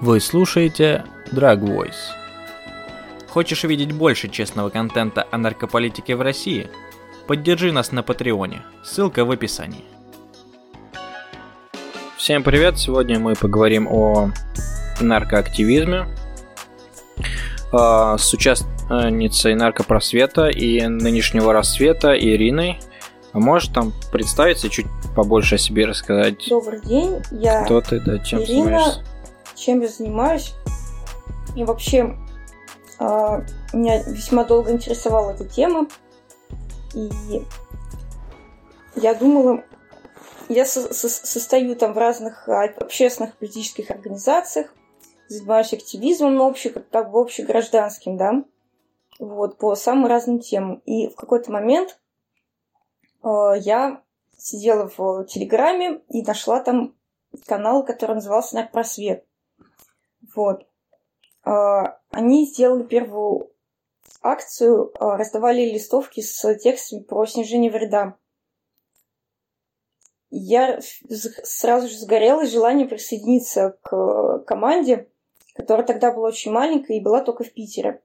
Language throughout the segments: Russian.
Вы слушаете Drag Voice. Хочешь видеть больше честного контента о наркополитике в России? Поддержи нас на Патреоне. Ссылка в описании. Всем привет! Сегодня мы поговорим о наркоактивизме а, с участницей наркопросвета и нынешнего рассвета Ириной. А можешь там представиться чуть побольше о себе рассказать? Добрый день, я Кто ты, да, чем Ирина, занимаешься? Чем я занимаюсь. И вообще а, меня весьма долго интересовала эта тема. И я думала, я со- со- состою там в разных а, общественных политических организациях, занимаюсь активизмом, но общий, как, бы общегражданским, да, вот, по самым разным темам. И в какой-то момент э, я сидела в Телеграме и нашла там канал, который назывался «Наркпросвет». Вот. Э, Они сделали первую акцию, э, раздавали листовки с текстами про снижение вреда. Я сразу же сгорелось желание присоединиться к команде, которая тогда была очень маленькая и была только в Питере.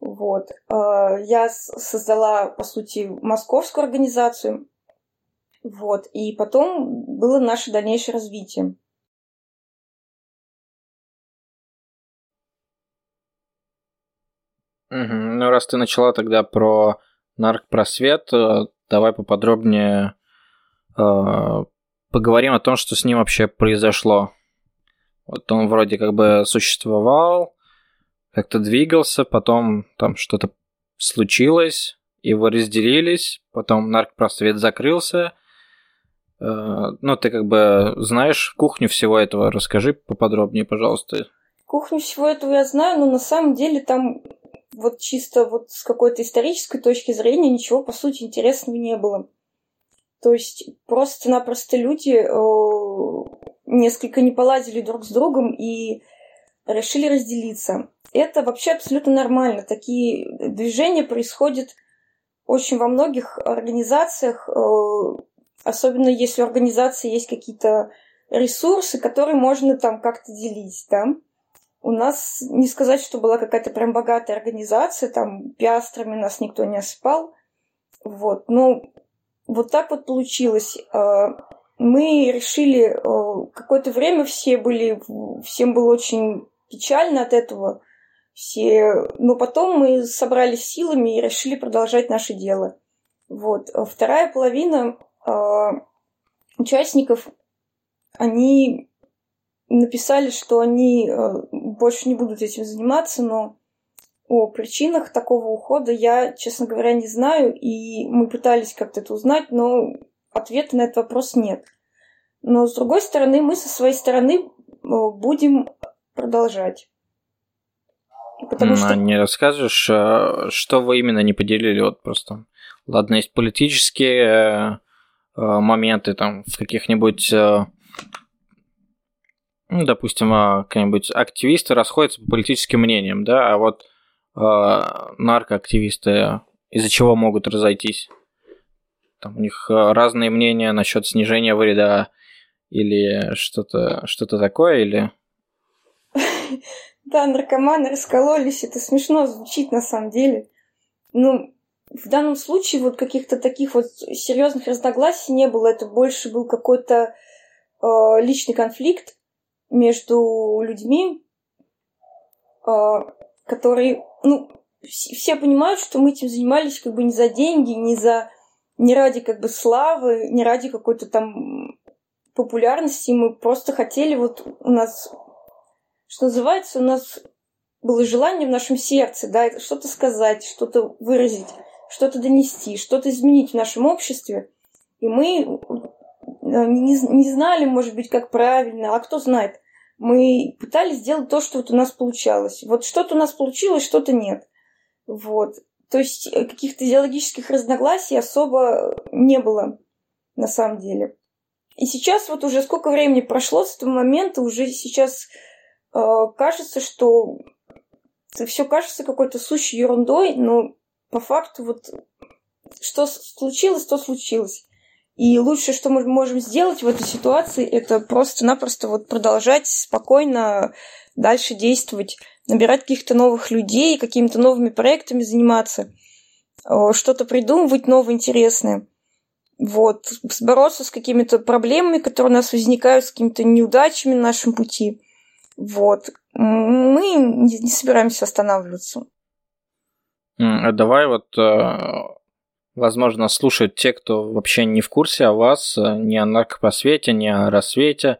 Вот. Э, Я создала, по сути, московскую организацию. Вот. И потом было наше дальнейшее развитие. Мгм. Ну, раз ты начала тогда про наркпросвет, э, давай поподробнее э, поговорим о том, что с ним вообще произошло. Вот он вроде как бы существовал, как-то двигался, потом там что-то случилось, и вы разделились, потом наркпросвет закрылся. Э, Ну, ты как бы знаешь кухню всего этого, расскажи поподробнее, пожалуйста. Кухню всего этого я знаю, но на самом деле там вот чисто вот с какой-то исторической точки зрения ничего, по сути, интересного не было. То есть просто-напросто люди э, несколько не поладили друг с другом и решили разделиться. Это вообще абсолютно нормально. Такие движения происходят очень во многих организациях, э, особенно если у организации есть какие-то ресурсы, которые можно там как-то делить, да. У нас, не сказать, что была какая-то прям богатая организация, там пиастрами нас никто не осыпал, вот, но вот так вот получилось. А, Мы решили, э, какое-то время все были, всем было очень печально от этого, все, но потом мы собрались силами и решили продолжать наше дело. Вот. А Вторая половина а, участников, они написали, что они больше не будут этим заниматься, но о причинах такого ухода я, честно говоря, не знаю, и мы пытались как-то это узнать, но ответа на этот вопрос нет. Но, с другой стороны, мы со своей стороны э, будем продолжать. Потому М, что не расскажешь, э, что вы именно не поделили? Вот просто. Ладно, есть политические э, моменты там в каких-нибудь, ну, допустим, э, какие-нибудь активисты расходятся по политическим мнениям, да, а вот э, наркоактивисты из-за чего могут разойтись? Там у них э, разные мнения насчет снижения вреда или что-то что такое, или... Да, наркоманы раскололись, это смешно звучит на самом деле. Ну, в данном случае вот каких-то таких вот серьезных разногласий не было. Это больше был какой-то э, личный конфликт между людьми, э, который, ну, вс- все понимают, что мы этим занимались как бы не за деньги, не за, не ради как бы славы, не ради какой-то там популярности. Мы просто хотели вот у нас что называется, у нас было желание в нашем сердце, да, что-то сказать, что-то выразить, что-то донести, что-то изменить в нашем обществе. И мы э, не, не знали, может быть, как правильно, а кто знает. Мы пытались сделать то, что вот у нас получалось. Вот что-то у нас получилось, что-то нет. Вот. То есть э, каких-то идеологических разногласий особо не было на самом деле. И сейчас вот уже сколько времени прошло с этого момента, уже сейчас э, кажется, что все кажется какой-то сущей ерундой, но по факту вот что случилось, то случилось. И лучшее, что мы можем сделать в этой ситуации, это просто-напросто вот продолжать спокойно дальше действовать, набирать каких-то новых людей, какими-то новыми проектами заниматься, что-то придумывать новое, интересное. Вот, бороться с какими-то проблемами, которые у нас возникают, с какими-то неудачами на нашем пути. Вот. Мы не собираемся останавливаться. А давай вот, э, возможно, слушают те, кто вообще не в курсе о вас, э, ни о наркопросвете, ни о рассвете.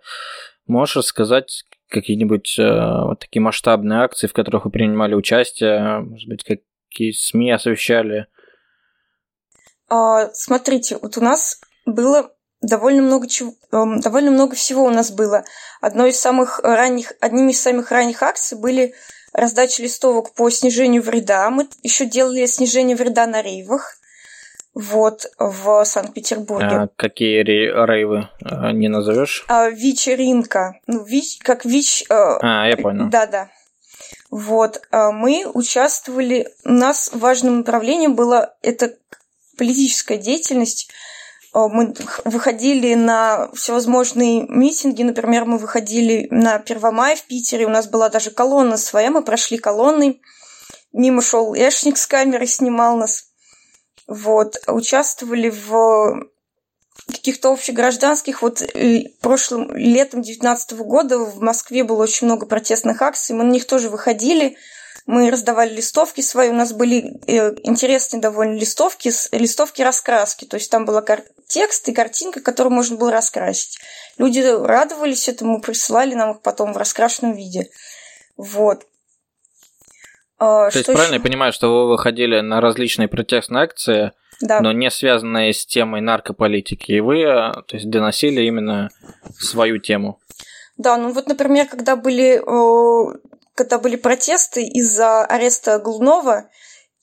Можешь рассказать какие-нибудь э, вот такие масштабные акции, в которых вы принимали участие? Может быть, какие СМИ освещали? А, смотрите, вот у нас было довольно много чего, эм, довольно много всего у нас было. Одной из самых ранних, одним из самых ранних акций были раздача листовок по снижению вреда. Мы еще делали снижение вреда на рейвах. Вот, в Санкт-Петербурге. А какие рейвы а, не назовешь? А, вечеринка. Ну, ВИЧ, как ВИЧ. А, а я понял. Да-да. Вот, а мы участвовали, у нас важным направлением было это политическая деятельность. Мы выходили на всевозможные митинги, например, мы выходили на Первомай в Питере, у нас была даже колонна своя, мы прошли колонной, мимо шел Эшник с камерой, снимал нас. Вот, участвовали в каких-то общегражданских. Вот э, прошлым летом 2019 года в Москве было очень много протестных акций, мы на них тоже выходили, мы раздавали листовки свои, у нас были э, интересные довольно листовки, листовки раскраски, то есть там был текст и картинка, которую можно было раскрасить. Люди радовались этому, присылали нам их потом в раскрашенном виде. Вот. А, То есть правильно еще? я понимаю, что вы выходили на различные протестные акции, да. но не связанные с темой наркополитики, и вы э, то есть, доносили именно свою тему? Да, ну вот, например, когда были, когда были протесты из-за ареста Глунова,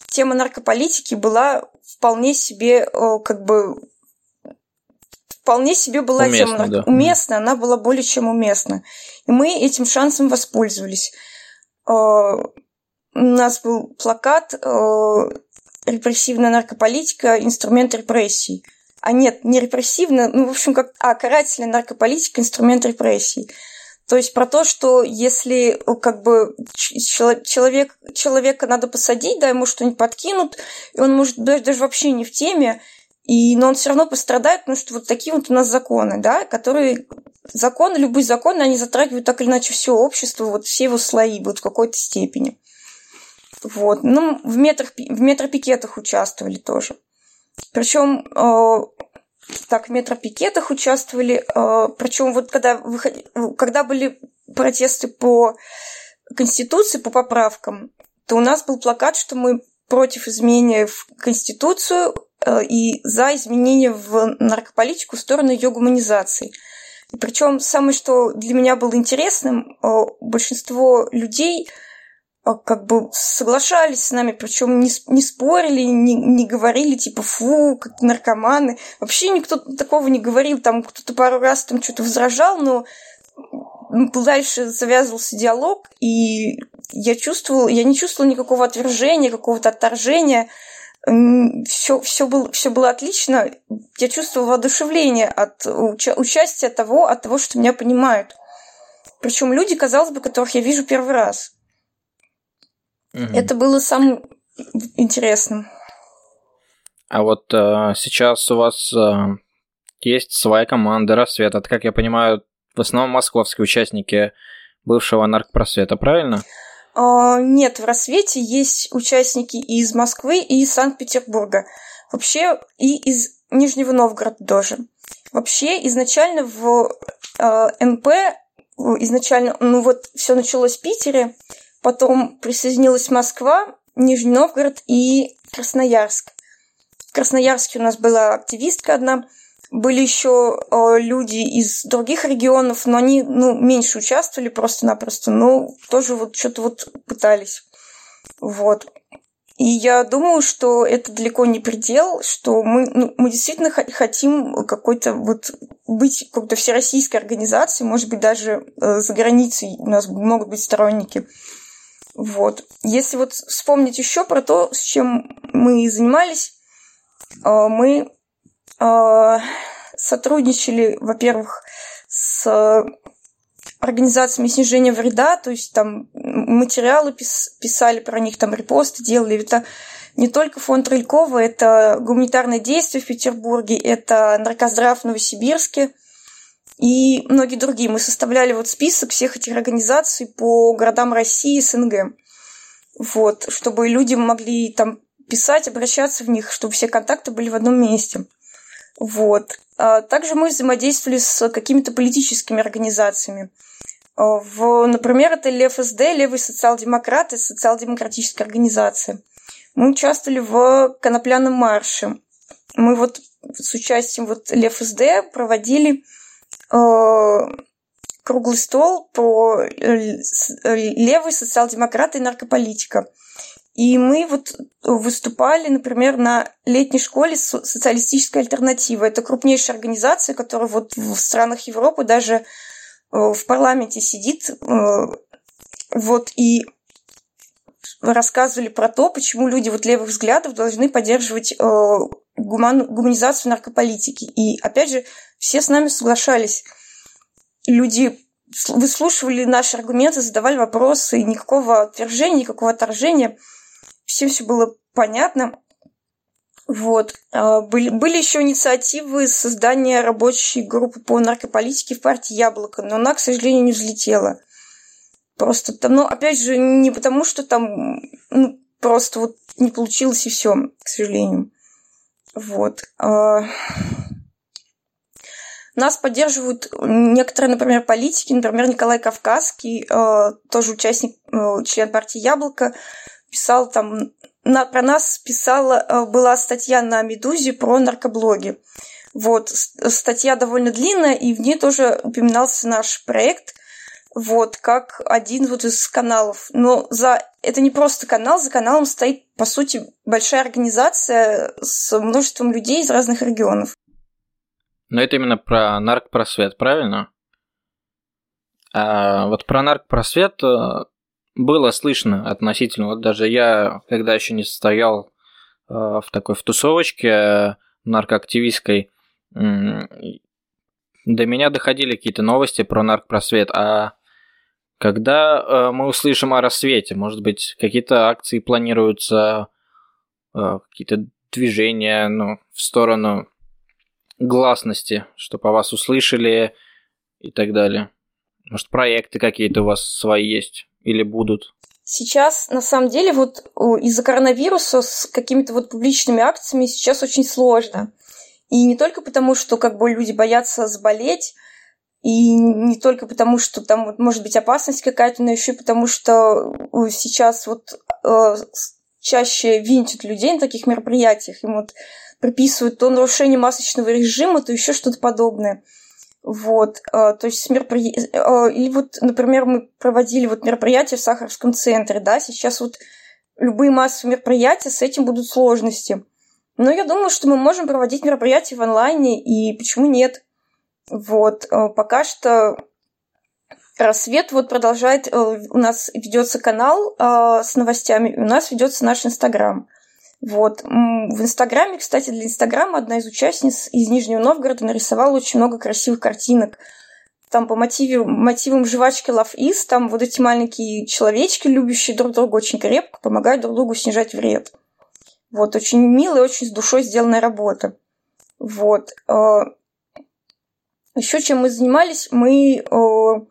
тема наркополитики была вполне себе как бы вполне себе была уместна, тема да. уместна, она была более чем уместна. И мы этим шансом воспользовались у нас был плакат э, «Репрессивная наркополитика. Инструмент репрессий». А нет, не репрессивная, ну, в общем, как... А, карательная наркополитика. Инструмент репрессий. То есть про то, что если как бы человек, человека надо посадить, да, ему что-нибудь подкинут, и он может даже, даже вообще не в теме, и, но он все равно пострадает, потому что вот такие вот у нас законы, да, которые законы, любые законы, они затрагивают так или иначе все общество, вот все его слои вот в какой-то степени. Вот. Ну, в, метрах, в метропикетах участвовали тоже. Причем э, так, в метропикетах участвовали. Э, причем вот когда, выход... когда были протесты по Конституции, по поправкам, то у нас был плакат, что мы против изменения в Конституцию э, и за изменения в наркополитику в сторону ее гуманизации. Причем самое, что для меня было интересным, э, большинство людей как бы соглашались с нами, причем не, не спорили, не, не говорили типа фу, как наркоманы. Вообще никто такого не говорил, там кто-то пару раз там что-то возражал, но дальше завязывался диалог, и я чувствовала, я не чувствовала никакого отвержения, какого-то отторжения. Все, все, было, все было отлично. Я чувствовала воодушевление от уча- участия того, от того, что меня понимают. Причем люди, казалось бы, которых я вижу первый раз. Угу. Это было самым интересным. А вот э, сейчас у вас э, есть своя команда «Рассвет». Это, как я понимаю, в основном московские участники бывшего наркопросвета, правильно? А, нет, в «Рассвете» есть участники и из Москвы, и из Санкт-Петербурга. Вообще и из Нижнего Новгорода тоже. Вообще изначально в э, НП, изначально, ну вот все началось в Питере, Потом присоединилась Москва, Нижний Новгород и Красноярск. В Красноярске у нас была активистка одна. Были еще э, люди из других регионов, но они ну, меньше участвовали просто-напросто, но тоже вот что-то вот пытались. Вот. И я думаю, что это далеко не предел, что мы, ну, мы действительно хотим какой-то вот быть какой-то всероссийской организацией, может быть, даже э, за границей у нас могут быть сторонники. Вот. Если вот вспомнить еще про то, с чем мы занимались, э, мы э, сотрудничали, во-первых, с организациями снижения вреда, то есть там материалы пис- писали про них, там репосты делали. Это не только фонд Рылькова, это гуманитарное действие в Петербурге, это наркоздрав в Новосибирске и многие другие. Мы составляли вот список всех этих организаций по городам России и СНГ. Вот, чтобы люди могли там писать, обращаться в них, чтобы все контакты были в одном месте. Вот. А также мы взаимодействовали с какими-то политическими организациями. А, в, например, это ЛФСД, Левый социал-демократ и социал-демократическая организация. Мы участвовали в конопляном марше. Мы вот с участием вот ЛФСД проводили круглый стол по э, левый социал-демократ и наркополитика. И мы вот выступали, например, на летней школе социалистической альтернативы. Это крупнейшая организация, которая вот в странах Европы даже э, в парламенте сидит. Э, вот и рассказывали про то, почему люди вот левых взглядов должны поддерживать э, гуман, гуманизацию наркополитики. И опять же, все с нами соглашались. Люди выслушивали наши аргументы, задавали вопросы, никакого отвержения, никакого отторжения – всем все было понятно. Вот. А, были, были еще инициативы создания рабочей группы по наркополитике в партии «Яблоко», но она, к сожалению, не взлетела. Просто там, ну, опять же, не потому, что там ну, просто вот не получилось и все, к сожалению. Вот. А, нас поддерживают некоторые, например, политики, например, Николай Кавказский, а, тоже участник, член партии «Яблоко», писал там, на, про нас писала, была статья на «Медузе» про наркоблоги. Вот, статья довольно длинная, и в ней тоже упоминался наш проект, вот, как один вот из каналов. Но за это не просто канал, за каналом стоит, по сути, большая организация с множеством людей из разных регионов. Но это именно про наркопросвет, правильно? А вот про наркопросвет э, было слышно относительно. Вот даже я, когда еще не состоял э, в такой в тусовочке э, наркоактивистской, до меня доходили какие-то новости про наркопросвет. А когда э, мы услышим о рассвете, может быть, какие-то акции планируются, какие-то движения ну, в сторону гласности, чтобы о вас услышали и так далее. Может, проекты какие-то у вас свои есть? или будут? Сейчас, на самом деле, вот из-за коронавируса с какими-то вот публичными акциями сейчас очень сложно. И не только потому, что как бы люди боятся заболеть, и не только потому, что там вот, может быть опасность какая-то, но еще и потому, что сейчас вот э, чаще винтят людей на таких мероприятиях, им вот приписывают то нарушение масочного режима, то еще что-то подобное. Вот, э, то есть меропри... Э, или вот, например, мы проводили вот мероприятие в Сахаровском центре, да, сейчас вот любые массовые мероприятия, с этим будут сложности. Но я думаю, что мы можем проводить мероприятия в онлайне, и почему нет? Вот, э, пока что Рассвет вот продолжает, у нас ведется канал с новостями, у нас ведется наш Инстаграм. Вот. В Инстаграме, кстати, для Инстаграма одна из участниц из Нижнего Новгорода нарисовала очень много красивых картинок. Там по мотиву, мотивам жвачки Love Is, там вот эти маленькие человечки, любящие друг друга очень крепко, помогают друг другу снижать вред. Вот, очень милая, очень с душой сделанная работа. Вот. Еще чем мы занимались, мы а,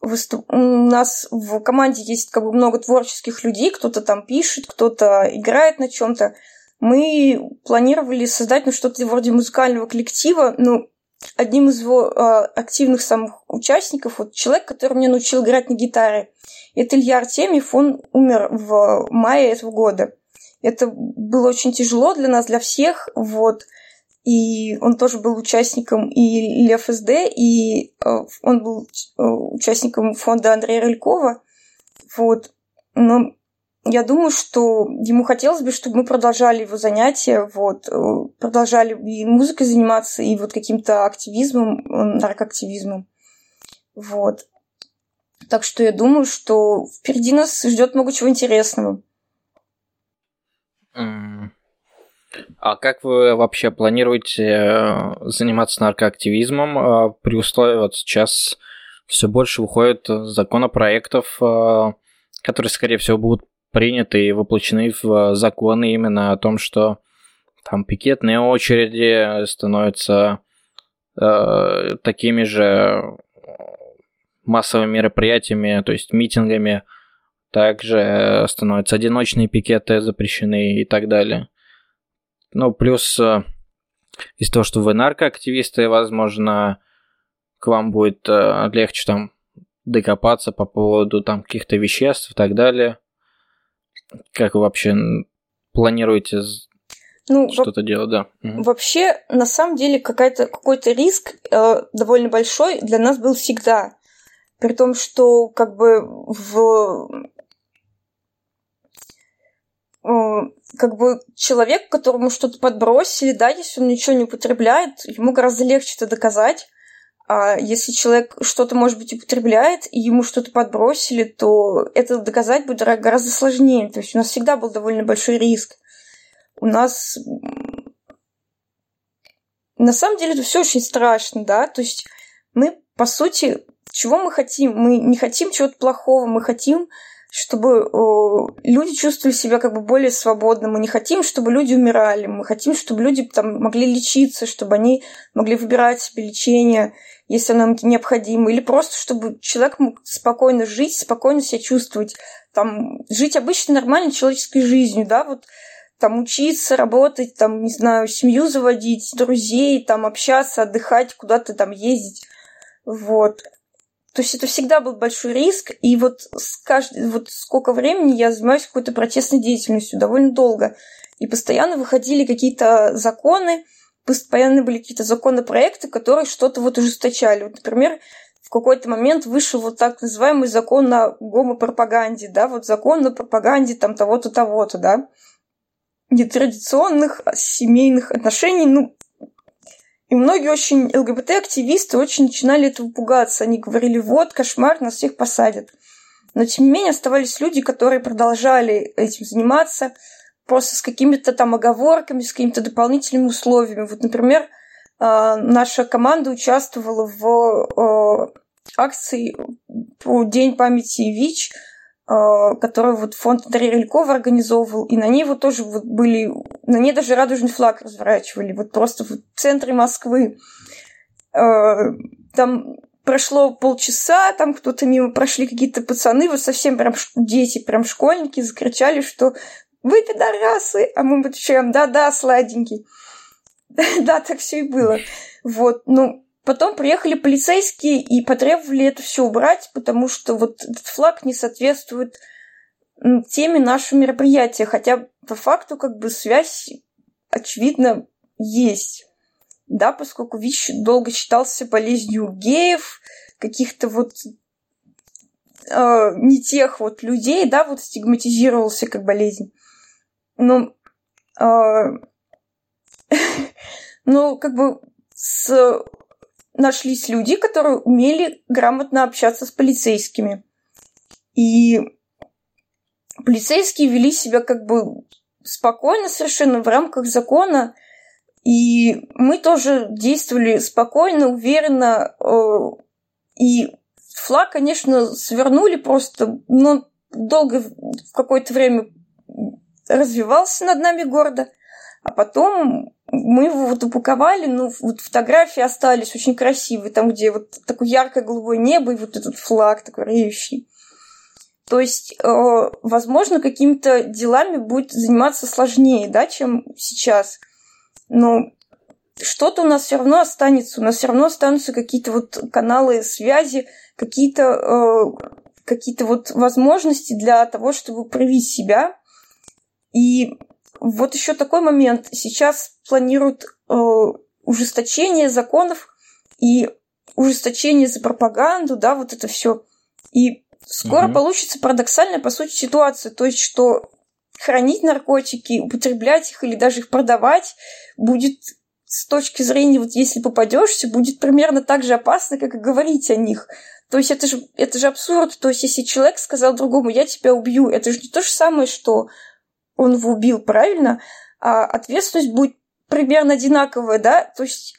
выступ... у нас в команде есть как бы много творческих людей, кто-то там пишет, кто-то играет на чем-то. Мы планировали создать ну, что-то вроде музыкального коллектива. Ну, одним из его э, активных самых участников, вот человек, который меня научил играть на гитаре, это Илья Артемьев, он умер в мае этого года. Это было очень тяжело для нас, для всех, вот и он тоже был участником и ЛФСД, и э, он был э, участником фонда Андрея Рылькова. Вот. Но я думаю, что ему хотелось бы, чтобы мы продолжали его занятия, вот, э, продолжали и музыкой заниматься, и вот каким-то активизмом, наркоактивизмом. Вот. Так что я думаю, что впереди нас ждет много чего интересного. Mm. А как вы вообще планируете э, заниматься наркоактивизмом э, при условии, вот сейчас все больше выходит законопроектов, э, которые, скорее всего, будут приняты и воплощены в законы именно о том, что там пикетные очереди становятся э, такими же массовыми мероприятиями, то есть митингами, также становятся одиночные пикеты запрещены и так далее. Ну, плюс э, из того, что вы наркоактивисты, возможно, к вам будет э, легче там докопаться по поводу там каких-то веществ и так далее. Как вы вообще планируете ну, что-то во- делать, да? Вообще, на самом деле, какая-то, какой-то риск э, довольно большой для нас был всегда. При том, что как бы в как бы человек, которому что-то подбросили, да, если он ничего не употребляет, ему гораздо легче это доказать. А если человек что-то, может быть, употребляет, и ему что-то подбросили, то это доказать будет гораздо сложнее. То есть у нас всегда был довольно большой риск. У нас... На самом деле это все очень страшно, да, то есть мы, по сути, чего мы хотим? Мы не хотим чего-то плохого, мы хотим чтобы э, люди чувствовали себя как бы более свободно. Мы не хотим, чтобы люди умирали. Мы хотим, чтобы люди там могли лечиться, чтобы они могли выбирать себе лечение, если нам это необходимо. Или просто, чтобы человек мог спокойно жить, спокойно себя чувствовать. Там, жить обычной нормальной человеческой жизнью, да, вот там учиться, работать, там, не знаю, семью заводить, друзей, там общаться, отдыхать, куда-то там ездить. Вот. То есть это всегда был большой риск, и вот, с кажд... вот сколько времени я занимаюсь какой-то протестной деятельностью, довольно долго. И постоянно выходили какие-то законы, постоянно были какие-то законопроекты, которые что-то вот ужесточали. Вот, например, в какой-то момент вышел вот так называемый закон о гомопропаганде, да, вот закон о пропаганде там того-то, того-то, да, нетрадиционных семейных отношений, ну, и многие очень ЛГБТ-активисты очень начинали этого пугаться. Они говорили, вот, кошмар, нас всех посадят. Но, тем не менее, оставались люди, которые продолжали этим заниматься, просто с какими-то там оговорками, с какими-то дополнительными условиями. Вот, например, а, наша команда участвовала в а, акции по День памяти ВИЧ – которую вот фонд Дарья Релькова организовывал, и на ней вот тоже вот были, на ней даже радужный флаг разворачивали, вот просто в центре Москвы. А, там прошло полчаса, там кто-то мимо прошли какие-то пацаны, вот совсем прям дети, прям школьники закричали, что вы пидорасы, а мы отвечаем, да-да, сладенький. да, так все и было. Вот, ну, Потом приехали полицейские и потребовали это все убрать, потому что вот этот флаг не соответствует теме нашего мероприятия. Хотя по факту как бы связь, очевидно, есть. Да, поскольку ВИЧ долго считался болезнью геев, каких-то вот э, не тех вот людей, да, вот стигматизировался как болезнь. Но, э, ну, как бы с нашлись люди, которые умели грамотно общаться с полицейскими. И полицейские вели себя как бы спокойно совершенно в рамках закона, и мы тоже действовали спокойно, уверенно, э, и флаг, конечно, свернули просто, но долго в какое-то время развивался над нами города, а потом мы его вот упаковали, ну, вот фотографии остались очень красивые, там, где вот такое яркое голубое небо и вот этот флаг такой реющий. То есть, э, возможно, какими-то делами будет заниматься сложнее, да, чем сейчас. Но что-то у нас все равно останется, у нас все равно останутся какие-то вот каналы связи, какие-то э, какие-то вот возможности для того, чтобы проявить себя. И вот еще такой момент. Сейчас планируют э, ужесточение законов и ужесточение за пропаганду, да, вот это все. И скоро угу. получится парадоксальная, по сути, ситуация. То есть, что хранить наркотики, употреблять их или даже их продавать будет с точки зрения, вот если попадешься, будет примерно так же опасно, как и говорить о них. То есть это же, это же абсурд. То есть если человек сказал другому, я тебя убью, это же не то же самое, что он его убил, правильно? а ответственность будет примерно одинаковая, да, то есть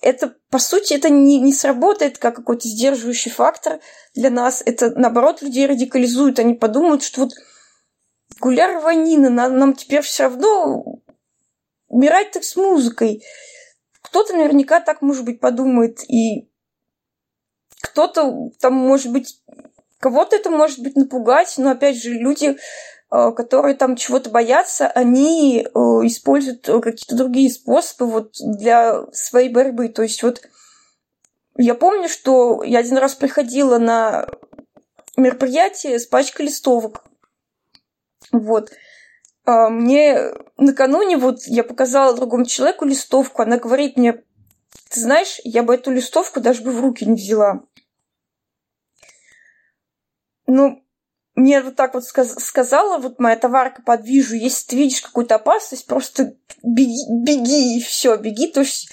это, по сути, это не, не сработает как какой-то сдерживающий фактор для нас. Это, наоборот, людей радикализует. Они подумают, что вот гуляр рванина, нам, нам теперь все равно умирать так с музыкой. Кто-то наверняка так, может быть, подумает. И кто-то там, может быть, кого-то это может быть напугать, но, опять же, люди которые там чего-то боятся, они э, используют какие-то другие способы вот для своей борьбы. То есть вот я помню, что я один раз приходила на мероприятие с пачкой листовок. Вот. А мне накануне вот я показала другому человеку листовку, она говорит мне, ты знаешь, я бы эту листовку даже бы в руки не взяла. Ну, мне вот так вот сказ- сказала вот моя товарка под вижу, если ты видишь какую-то опасность, просто беги, беги и все, беги. То есть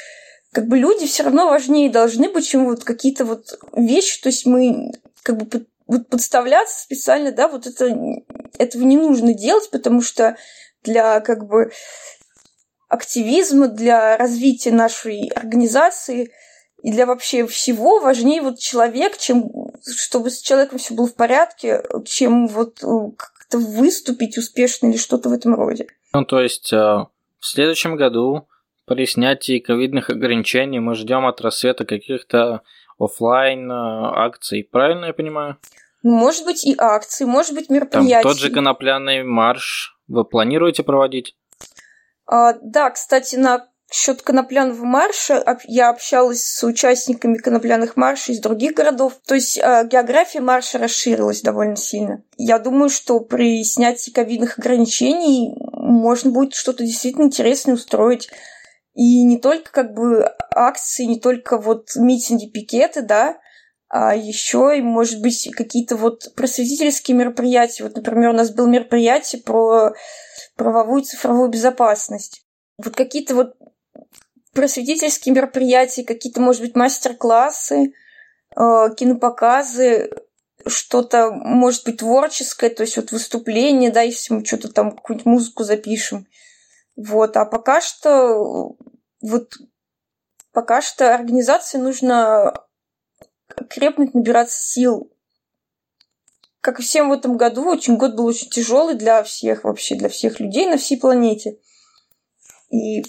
как бы люди все равно важнее должны быть, чем вот какие-то вот вещи. То есть мы как бы вот подставляться специально, да, вот это этого не нужно делать, потому что для как бы активизма, для развития нашей организации и для вообще всего важнее вот человек, чем чтобы с человеком все было в порядке, чем вот э, как-то выступить успешно или что-то в этом роде. Ну, то есть э, в следующем году при снятии ковидных ограничений мы ждем от рассвета каких-то офлайн э, акций, правильно я понимаю? Ну, может быть и акции, может быть мероприятия. Там тот же конопляный марш вы планируете проводить? А, да, кстати, на Счет конопляного марша я общалась с участниками конопляных маршей из других городов. То есть э, география марша расширилась довольно сильно. Я думаю, что при снятии ковидных ограничений можно будет что-то действительно интересное устроить. И не только как бы акции, не только вот митинги, пикеты, да, а еще и, может быть, какие-то вот просветительские мероприятия. Вот, например, у нас было мероприятие про правовую цифровую безопасность. Вот какие-то вот просветительские мероприятия, какие-то, может быть, мастер-классы, э, кинопоказы, что-то, может быть, творческое, то есть вот выступление, да, если мы что-то там, какую-нибудь музыку запишем. Вот, а пока что вот пока что организации нужно крепнуть, набираться сил. Как и всем в этом году, очень год был очень тяжелый для всех вообще, для всех людей на всей планете. И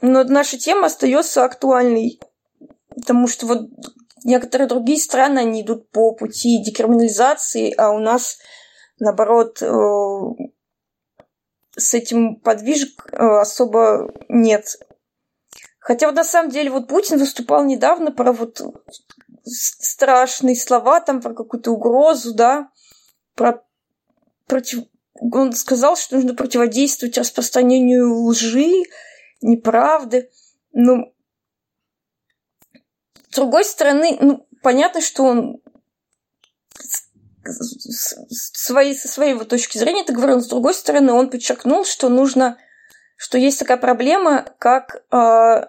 но наша тема остается актуальной, потому что вот некоторые другие страны, они идут по пути декриминализации, а у нас, наоборот, э, с этим подвижек э, особо нет. Хотя вот на самом деле вот Путин выступал недавно про вот страшные слова, там про какую-то угрозу, да, про против... он сказал, что нужно противодействовать распространению лжи, неправды. Ну, с другой стороны, ну, понятно, что он своей, со своей вот точки зрения это говорил, но с другой стороны, он подчеркнул, что нужно, что есть такая проблема, как э,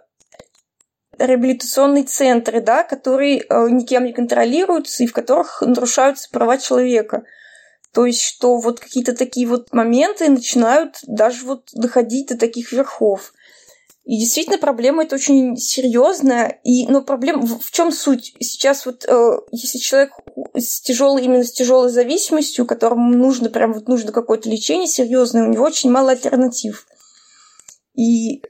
реабилитационные центры, да, которые э, никем не контролируются и в которых нарушаются права человека. То есть, что вот какие-то такие вот моменты начинают даже вот доходить до таких верхов. И действительно, проблема это очень серьезная. И, но проблема в, в чем суть? Сейчас вот, э, если человек с тяжелой, именно с тяжелой зависимостью, которому нужно прям вот нужно какое-то лечение серьезное, у него очень мало альтернатив. И э,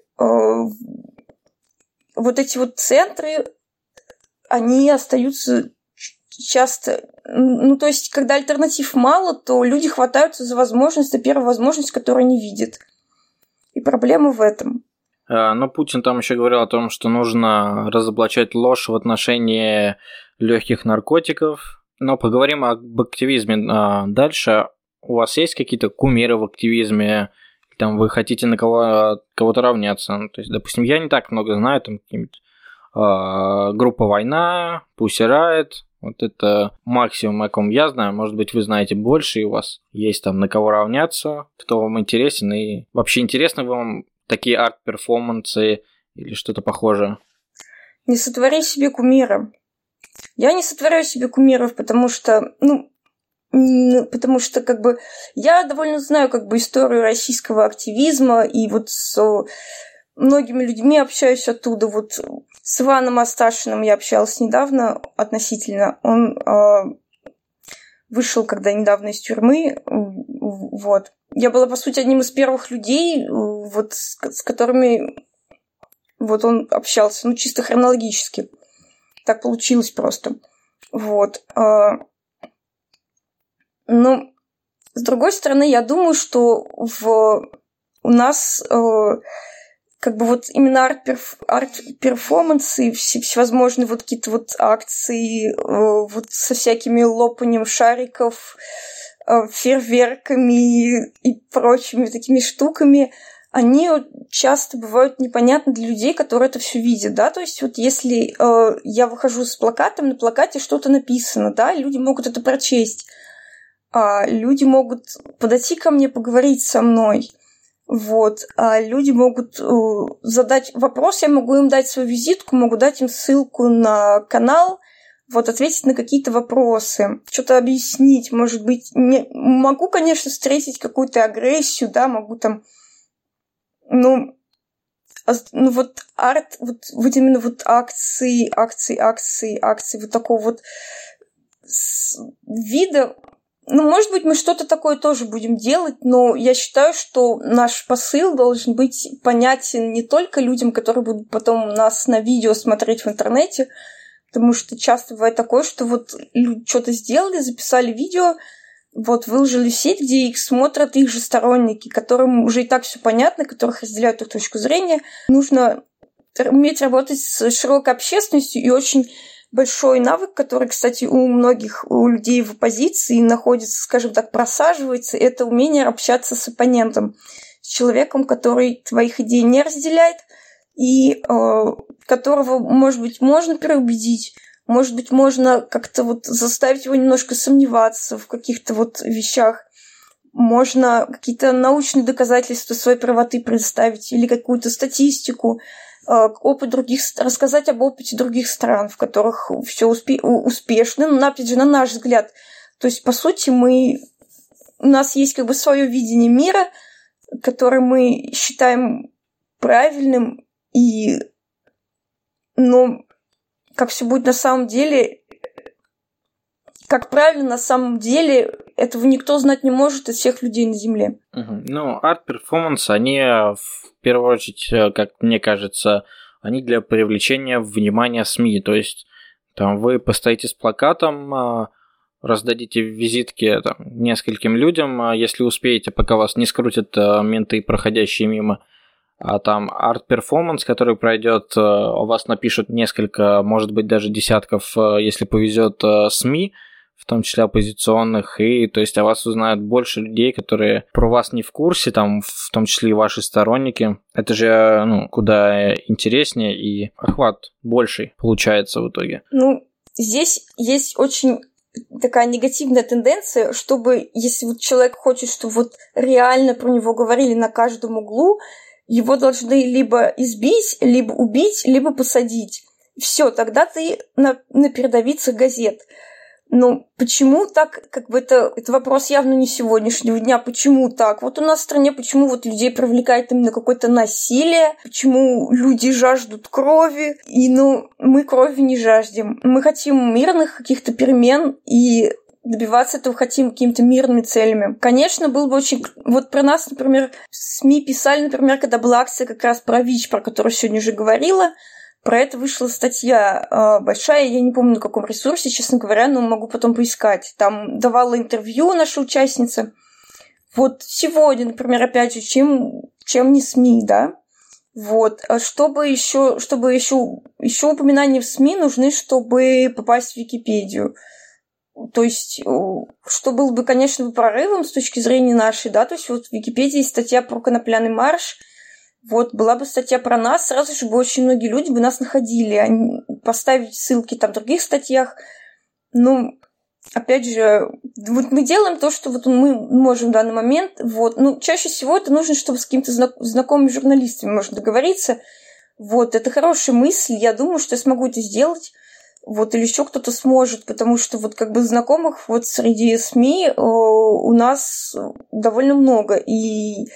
вот эти вот центры, они остаются часто... Ну, то есть, когда альтернатив мало, то люди хватаются за возможность, за первую возможность, которую они видят. И проблема в этом. Э, но Путин там еще говорил о том, что нужно разоблачать ложь в отношении легких наркотиков. Но поговорим об активизме э, дальше. У вас есть какие-то кумиры в активизме? Там вы хотите на кого, кого-то равняться? Ну, то есть, допустим, я не так много знаю, там какие-нибудь э, группа «Война», «Pussy Riot», вот это максимум, о ком я знаю. Может быть, вы знаете больше, и у вас есть там на кого равняться, кто вам интересен, и вообще интересно вам такие арт-перформансы или что-то похожее? Не сотвори себе кумира. Я не сотворяю себе кумиров, потому что, ну, потому что как бы я довольно знаю как бы историю российского активизма и вот с многими людьми общаюсь оттуда. Вот с Иваном Асташиным я общалась недавно относительно. Он э, вышел когда недавно из тюрьмы. Вот. Я была, по сути, одним из первых людей, вот, с, с которыми вот он общался, ну, чисто хронологически. Так получилось просто. Вот. А, ну, с другой стороны, я думаю, что в, у нас э, как бы вот именно арт-перформансы, все, всевозможные вот какие-то вот акции, э, вот со всякими лопанием шариков, э, фейерверками и прочими такими штуками, они часто бывают непонятны для людей, которые это все видят, да, то есть вот если э, я выхожу с плакатом, на плакате что-то написано, да, люди могут это прочесть, а люди могут подойти ко мне, поговорить со мной, вот, а люди могут э, задать вопрос, я могу им дать свою визитку, могу дать им ссылку на канал, вот ответить на какие-то вопросы, что-то объяснить, может быть, не... могу, конечно, встретить какую-то агрессию, да, могу там ну, ну вот арт, вот, вот именно вот акции, акции, акции, акции, вот такого вот вида, ну, может быть, мы что-то такое тоже будем делать, но я считаю, что наш посыл должен быть понятен не только людям, которые будут потом нас на видео смотреть в интернете, потому что часто бывает такое, что вот что-то сделали, записали видео, вот выложили в сеть, где их смотрят их же сторонники, которым уже и так все понятно, которых разделяют их точку зрения. Нужно уметь работать с широкой общественностью и очень большой навык, который, кстати, у многих у людей в оппозиции находится, скажем так, просаживается, это умение общаться с оппонентом, с человеком, который твоих идей не разделяет и э, которого, может быть, можно переубедить, может быть, можно как-то вот заставить его немножко сомневаться в каких-то вот вещах. Можно какие-то научные доказательства своей правоты представить или какую-то статистику, э, опыт других, рассказать об опыте других стран, в которых все успе, успешно, но, опять же, на наш взгляд. То есть, по сути, мы, у нас есть как бы свое видение мира, которое мы считаем правильным, и но как все будет на самом деле, как правильно на самом деле, этого никто знать не может из всех людей на Земле. Ну, арт-перформанс, они в первую очередь, э, как мне кажется, они для привлечения внимания СМИ. То есть, там вы постоите с плакатом, а, раздадите визитки там, нескольким людям, а если успеете, пока вас не скрутят э, менты, проходящие мимо – а там арт-перформанс, который пройдет, э, у вас напишут несколько, может быть, даже десятков, э, если повезет, э, СМИ, в том числе оппозиционных, и то есть о вас узнают больше людей, которые про вас не в курсе, там, в том числе и ваши сторонники. Это же, ну, куда интереснее и охват больший получается в итоге. Ну, здесь есть очень такая негативная тенденция, чтобы, если вот человек хочет, чтобы вот реально про него говорили на каждом углу, его должны либо избить, либо убить, либо посадить. Все, тогда ты на, на передовицах газет. Но почему так, как бы это, это вопрос явно не сегодняшнего дня, почему так? Вот у нас в стране почему вот людей привлекает именно какое-то насилие, почему люди жаждут крови, и ну, мы крови не жаждем. Мы хотим мирных каких-то перемен, и добиваться этого хотим какими-то мирными целями. Конечно, было бы очень... Вот про нас, например, СМИ писали, например, когда была акция как раз про ВИЧ, про которую сегодня уже говорила, про это вышла статья э, большая, я не помню на каком ресурсе, честно говоря, но могу потом поискать. Там давала интервью наша участница. Вот сегодня, например, опять же, чем, чем не СМИ, да? Вот. А чтобы еще, чтобы еще, еще упоминания в СМИ нужны, чтобы попасть в Википедию. То есть, что было бы, конечно, прорывом с точки зрения нашей, да, то есть вот в Википедии статья про конопляный марш, вот, была бы статья про нас, сразу же бы очень многие люди бы нас находили, они, поставить ссылки там в других статьях. Ну, опять же, вот мы делаем то, что вот мы можем в данный момент, вот, ну, чаще всего это нужно, чтобы с какими-то знакомыми журналистами можно договориться, вот, это хорошая мысль, я думаю, что я смогу это сделать, вот, или еще кто-то сможет, потому что вот как бы знакомых вот среди СМИ э, у нас довольно много, и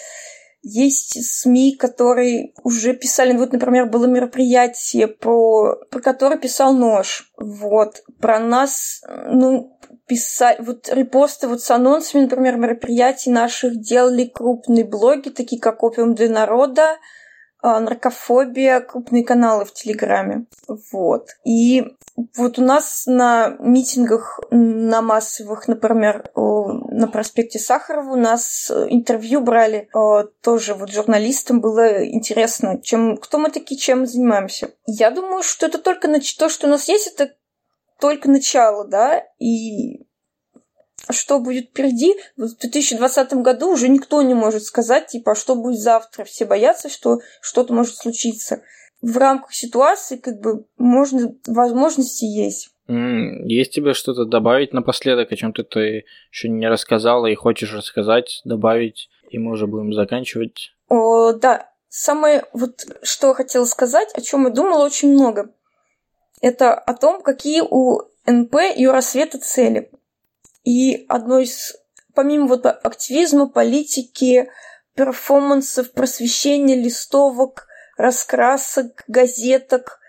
есть СМИ, которые уже писали, вот, например, было мероприятие, про, про которое писал Нож. Вот. Про нас, ну, писать, вот репосты вот с анонсами, например, мероприятий наших делали крупные блоги, такие как «Опиум для народа», наркофобия, крупные каналы в Телеграме. Вот. И вот у нас на митингах, на массовых, например, на проспекте Сахарова у нас интервью брали а, тоже вот журналистам было интересно, чем, кто мы такие, чем мы занимаемся. Я думаю, что это только то, что у нас есть, это только начало, да, и что будет впереди, в 2020 году уже никто не может сказать, типа, а что будет завтра. Все боятся, что что-то может случиться. В рамках ситуации, как бы, можно, возможности есть. Есть тебе что-то добавить напоследок, о чем ты, ты еще не рассказала и хочешь рассказать, добавить, и мы уже будем заканчивать? О, да. Самое, вот, что я хотела сказать, о чем я думала очень много, это о том, какие у НП и у рассвета цели. И одно из, помимо вот активизма, политики, перформансов, просвещения, листовок, раскрасок, газеток,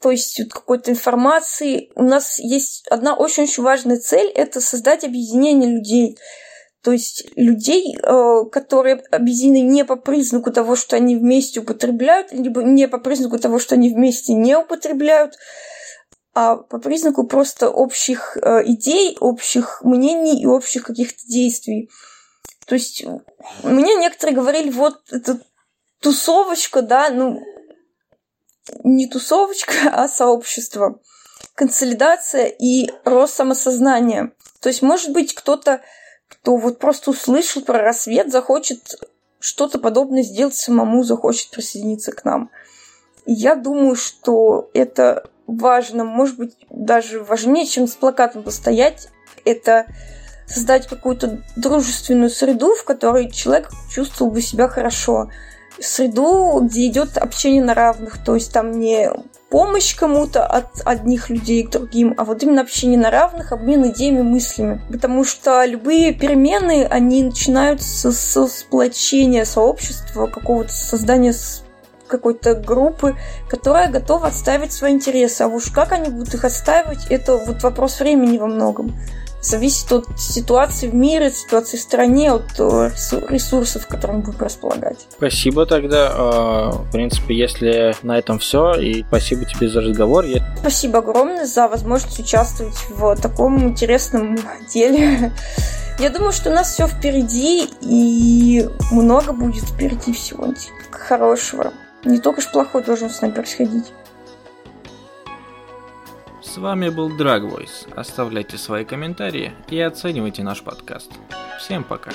то есть вот какой-то информации, у нас есть одна очень-очень важная цель – это создать объединение людей. То есть людей, э, которые объединены не по признаку того, что они вместе употребляют, либо не по признаку того, что они вместе не употребляют, а по признаку просто общих э, идей, общих мнений и общих каких-то действий. То есть мне некоторые говорили, вот это тусовочка, да, ну, не тусовочка, а сообщество, консолидация и рост самосознания. То есть, может быть, кто-то, кто вот просто услышал про рассвет, захочет что-то подобное сделать самому, захочет присоединиться к нам. Я думаю, что это важно, может быть, даже важнее, чем с плакатом постоять, это создать какую-то дружественную среду, в которой человек чувствовал бы себя хорошо. Среду, где идет общение на равных, то есть там не помощь кому-то от одних людей к другим, а вот именно общение на равных, обмен идеями, мыслями. Потому что любые перемены, они начинаются со сплочения сообщества, какого-то создания какой-то группы, которая готова отстаивать свои интересы. А уж как они будут их отстаивать, это вот вопрос времени во многом. Зависит от ситуации в мире, от ситуации в стране, от э, ресурсов, которыми будем располагать. Спасибо тогда. А, в принципе, если на этом все, и спасибо тебе за разговор. Спасибо огромное за возможность участвовать в таком интересном деле. Я думаю, что у нас все впереди, и много будет впереди всего хорошего. Не только ж плохой должен с нами происходить. С вами был Dragvoice. Оставляйте свои комментарии и оценивайте наш подкаст. Всем пока.